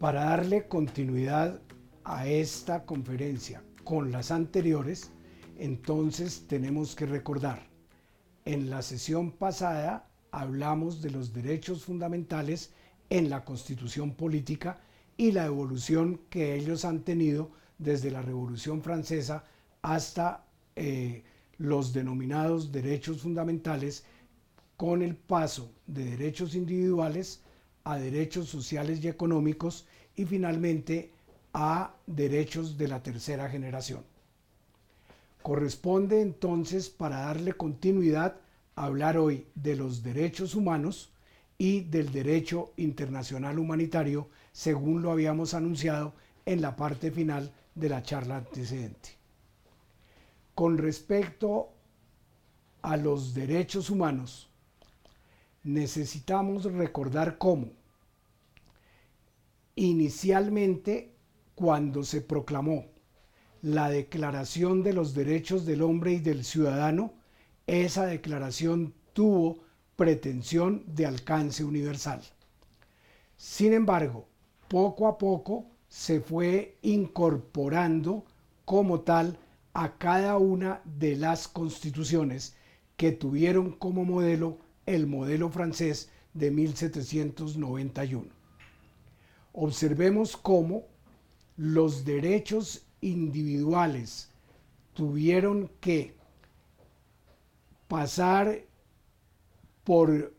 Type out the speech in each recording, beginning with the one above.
Para darle continuidad a esta conferencia con las anteriores, entonces tenemos que recordar, en la sesión pasada hablamos de los derechos fundamentales en la constitución política y la evolución que ellos han tenido desde la Revolución Francesa hasta eh, los denominados derechos fundamentales con el paso de derechos individuales a derechos sociales y económicos y finalmente a derechos de la tercera generación. Corresponde entonces, para darle continuidad, hablar hoy de los derechos humanos y del derecho internacional humanitario, según lo habíamos anunciado en la parte final de la charla antecedente. Con respecto a los derechos humanos, necesitamos recordar cómo inicialmente cuando se proclamó la Declaración de los Derechos del Hombre y del Ciudadano, esa declaración tuvo pretensión de alcance universal. Sin embargo, poco a poco se fue incorporando como tal a cada una de las constituciones que tuvieron como modelo el modelo francés de 1791. Observemos cómo los derechos individuales tuvieron que pasar por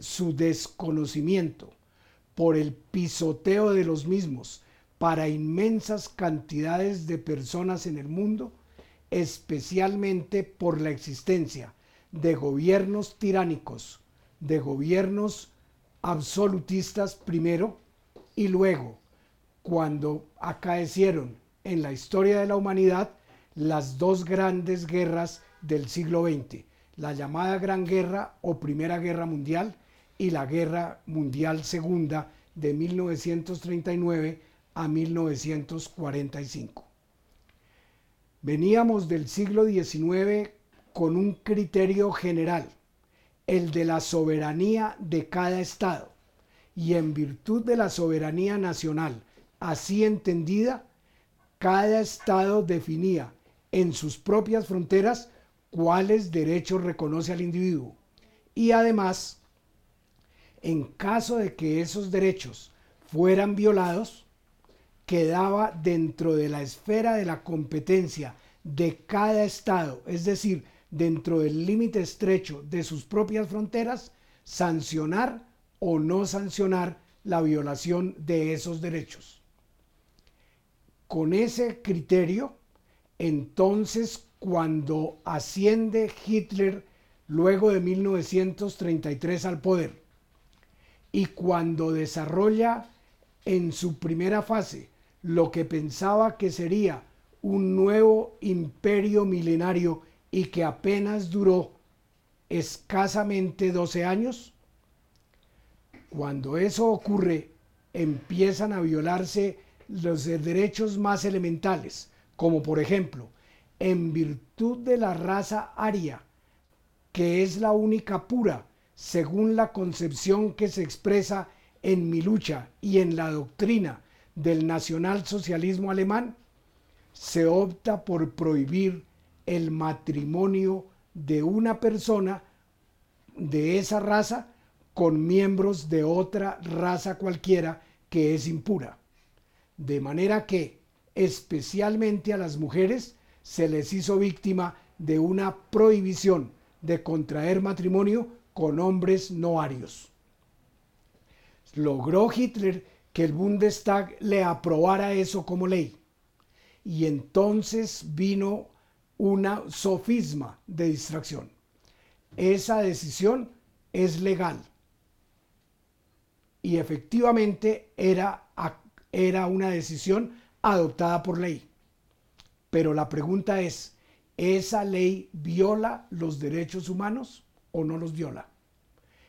su desconocimiento, por el pisoteo de los mismos para inmensas cantidades de personas en el mundo, especialmente por la existencia de gobiernos tiránicos, de gobiernos absolutistas primero y luego, cuando acaecieron en la historia de la humanidad las dos grandes guerras del siglo XX, la llamada Gran Guerra o Primera Guerra Mundial y la Guerra Mundial Segunda de 1939 a 1945. Veníamos del siglo XIX con un criterio general, el de la soberanía de cada Estado, y en virtud de la soberanía nacional así entendida, cada Estado definía en sus propias fronteras cuáles derechos reconoce al individuo. Y además, en caso de que esos derechos fueran violados, quedaba dentro de la esfera de la competencia de cada Estado, es decir, dentro del límite estrecho de sus propias fronteras, sancionar o no sancionar la violación de esos derechos. Con ese criterio, entonces cuando asciende Hitler luego de 1933 al poder y cuando desarrolla en su primera fase lo que pensaba que sería un nuevo imperio milenario y que apenas duró escasamente 12 años, cuando eso ocurre empiezan a violarse los derechos más elementales, como por ejemplo, en virtud de la raza aria, que es la única pura, según la concepción que se expresa en mi lucha y en la doctrina del nacionalsocialismo alemán, se opta por prohibir el matrimonio de una persona de esa raza con miembros de otra raza cualquiera que es impura. De manera que, especialmente a las mujeres, se les hizo víctima de una prohibición de contraer matrimonio con hombres no arios. Logró Hitler que el Bundestag le aprobara eso como ley. Y entonces vino una sofisma de distracción. Esa decisión es legal. Y efectivamente era, era una decisión adoptada por ley. Pero la pregunta es, ¿esa ley viola los derechos humanos o no los viola?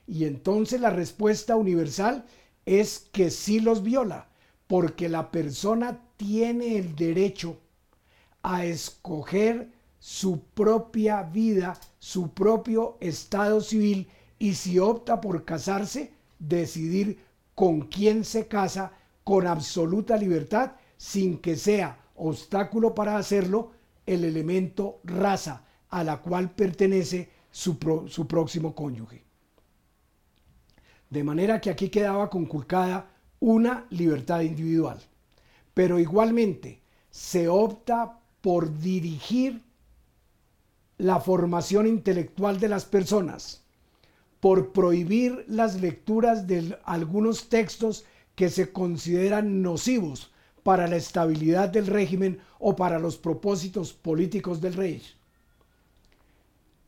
Y entonces la respuesta universal es que sí los viola, porque la persona tiene el derecho a escoger su propia vida, su propio estado civil y si opta por casarse, decidir con quién se casa, con absoluta libertad sin que sea obstáculo para hacerlo el elemento raza a la cual pertenece su, su próximo cónyuge. De manera que aquí quedaba conculcada una libertad individual. Pero igualmente se opta por dirigir la formación intelectual de las personas, por prohibir las lecturas de algunos textos que se consideran nocivos para la estabilidad del régimen o para los propósitos políticos del rey.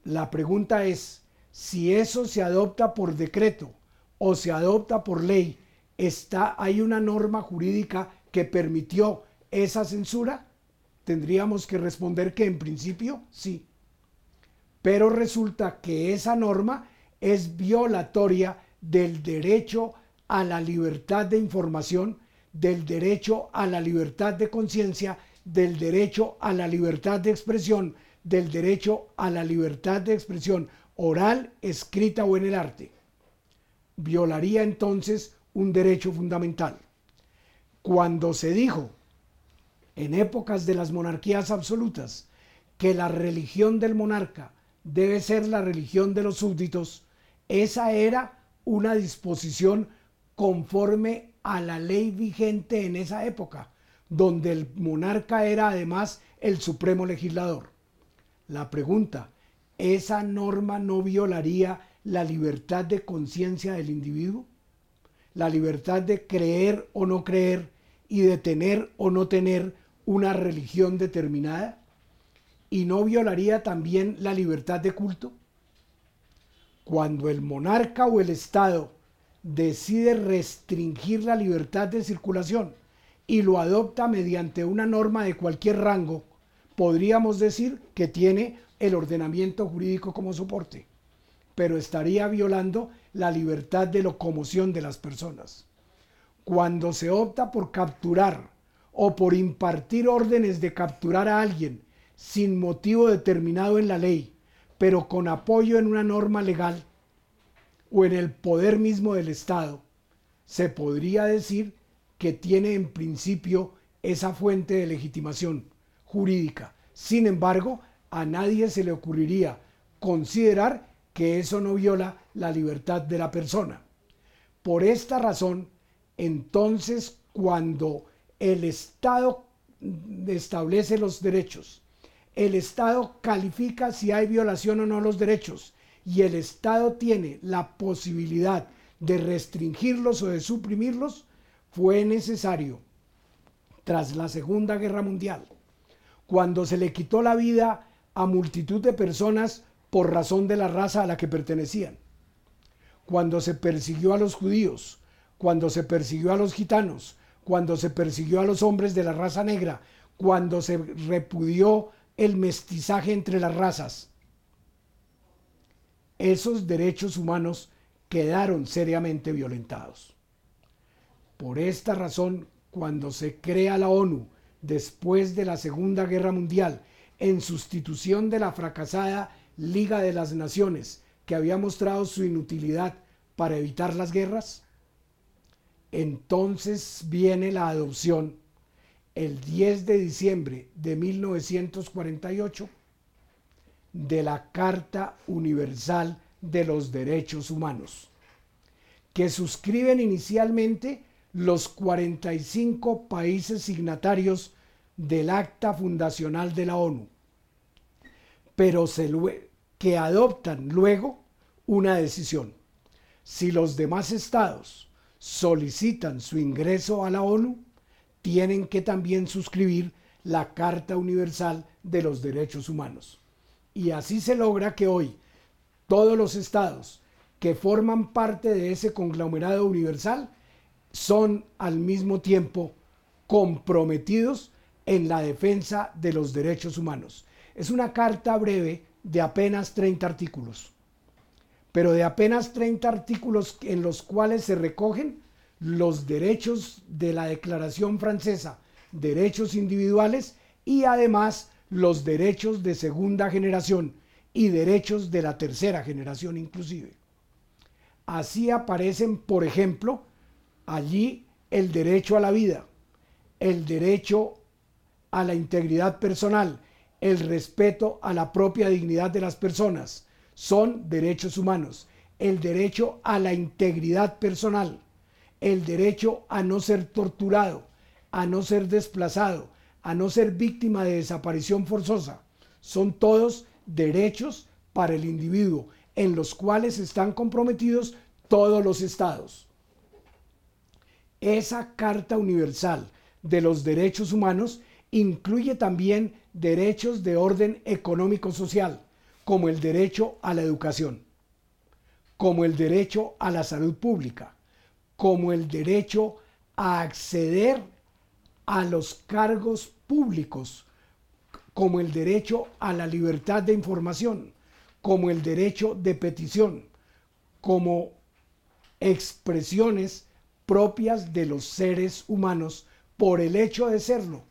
La pregunta es, si eso se adopta por decreto o se adopta por ley, ¿está, ¿hay una norma jurídica que permitió esa censura? Tendríamos que responder que en principio sí. Pero resulta que esa norma es violatoria del derecho a la libertad de información, del derecho a la libertad de conciencia, del derecho a la libertad de expresión, del derecho a la libertad de expresión oral, escrita o en el arte. Violaría entonces un derecho fundamental. Cuando se dijo en épocas de las monarquías absolutas que la religión del monarca debe ser la religión de los súbditos, esa era una disposición conforme a la ley vigente en esa época, donde el monarca era además el supremo legislador. La pregunta, ¿esa norma no violaría la libertad de conciencia del individuo? ¿La libertad de creer o no creer y de tener o no tener una religión determinada? ¿Y no violaría también la libertad de culto? Cuando el monarca o el Estado decide restringir la libertad de circulación y lo adopta mediante una norma de cualquier rango, podríamos decir que tiene el ordenamiento jurídico como soporte, pero estaría violando la libertad de locomoción de las personas. Cuando se opta por capturar o por impartir órdenes de capturar a alguien sin motivo determinado en la ley, pero con apoyo en una norma legal o en el poder mismo del Estado, se podría decir que tiene en principio esa fuente de legitimación jurídica. Sin embargo, a nadie se le ocurriría considerar que eso no viola la libertad de la persona. Por esta razón, entonces, cuando el Estado establece los derechos, el Estado califica si hay violación o no los derechos y el Estado tiene la posibilidad de restringirlos o de suprimirlos, fue necesario, tras la Segunda Guerra Mundial, cuando se le quitó la vida a multitud de personas por razón de la raza a la que pertenecían, cuando se persiguió a los judíos, cuando se persiguió a los gitanos, cuando se persiguió a los hombres de la raza negra, cuando se repudió el mestizaje entre las razas. Esos derechos humanos quedaron seriamente violentados. Por esta razón, cuando se crea la ONU después de la Segunda Guerra Mundial, en sustitución de la fracasada Liga de las Naciones, que había mostrado su inutilidad para evitar las guerras, entonces viene la adopción el 10 de diciembre de 1948 de la Carta Universal de los Derechos Humanos, que suscriben inicialmente los 45 países signatarios del acta fundacional de la ONU, pero que adoptan luego una decisión. Si los demás estados solicitan su ingreso a la ONU, tienen que también suscribir la Carta Universal de los Derechos Humanos. Y así se logra que hoy todos los estados que forman parte de ese conglomerado universal son al mismo tiempo comprometidos en la defensa de los derechos humanos. Es una carta breve de apenas 30 artículos pero de apenas 30 artículos en los cuales se recogen los derechos de la Declaración Francesa, derechos individuales y además los derechos de segunda generación y derechos de la tercera generación inclusive. Así aparecen, por ejemplo, allí el derecho a la vida, el derecho a la integridad personal, el respeto a la propia dignidad de las personas, son derechos humanos. El derecho a la integridad personal, el derecho a no ser torturado, a no ser desplazado, a no ser víctima de desaparición forzosa, son todos derechos para el individuo en los cuales están comprometidos todos los estados. Esa Carta Universal de los Derechos Humanos incluye también derechos de orden económico-social, como el derecho a la educación, como el derecho a la salud pública, como el derecho a acceder a los cargos públicos, como el derecho a la libertad de información, como el derecho de petición, como expresiones propias de los seres humanos por el hecho de serlo,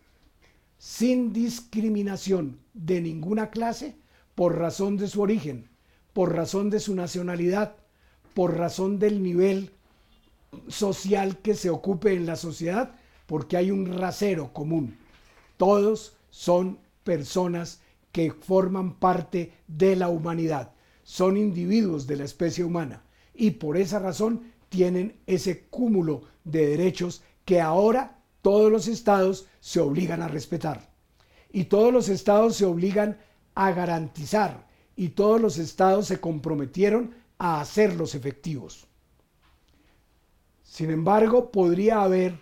sin discriminación de ninguna clase por razón de su origen, por razón de su nacionalidad, por razón del nivel social que se ocupe en la sociedad, porque hay un rasero común. Todos son personas que forman parte de la humanidad, son individuos de la especie humana y por esa razón tienen ese cúmulo de derechos que ahora todos los estados se obligan a respetar. Y todos los estados se obligan a garantizar y todos los estados se comprometieron a hacerlos efectivos. Sin embargo, podría haber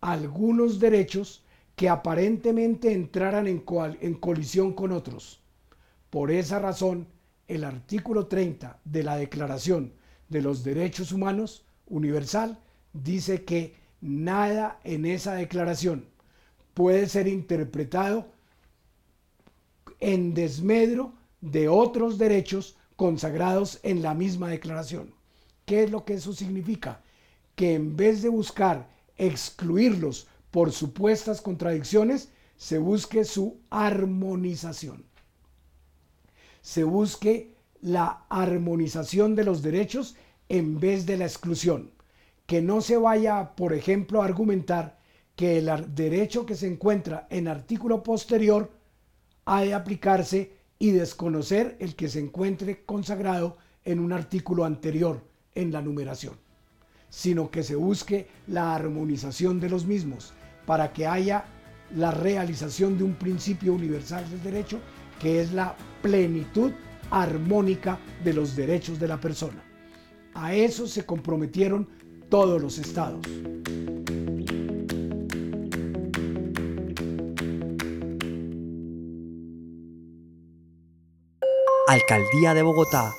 algunos derechos que aparentemente entraran en, en, colisión con otros. Por esa razón, el artículo 30 de la Declaración de los Derechos Humanos Universal dice que nada en esa declaración puede ser interpretado en desmedro de otros derechos consagrados en la misma declaración. ¿Qué es lo que eso significa? Que en vez de buscar excluirlos por supuestas contradicciones, se busque su armonización. Se busque la armonización de los derechos en vez de la exclusión. Que no se vaya, por ejemplo, a argumentar que el derecho que se encuentra en artículo posterior ha de aplicarse y desconocer el que se encuentre consagrado en un artículo anterior en la numeración, sino que se busque la armonización de los mismos para que haya la realización de un principio universal del derecho que es la plenitud armónica de los derechos de la persona. A eso se comprometieron todos los estados. Alcaldía de Bogotá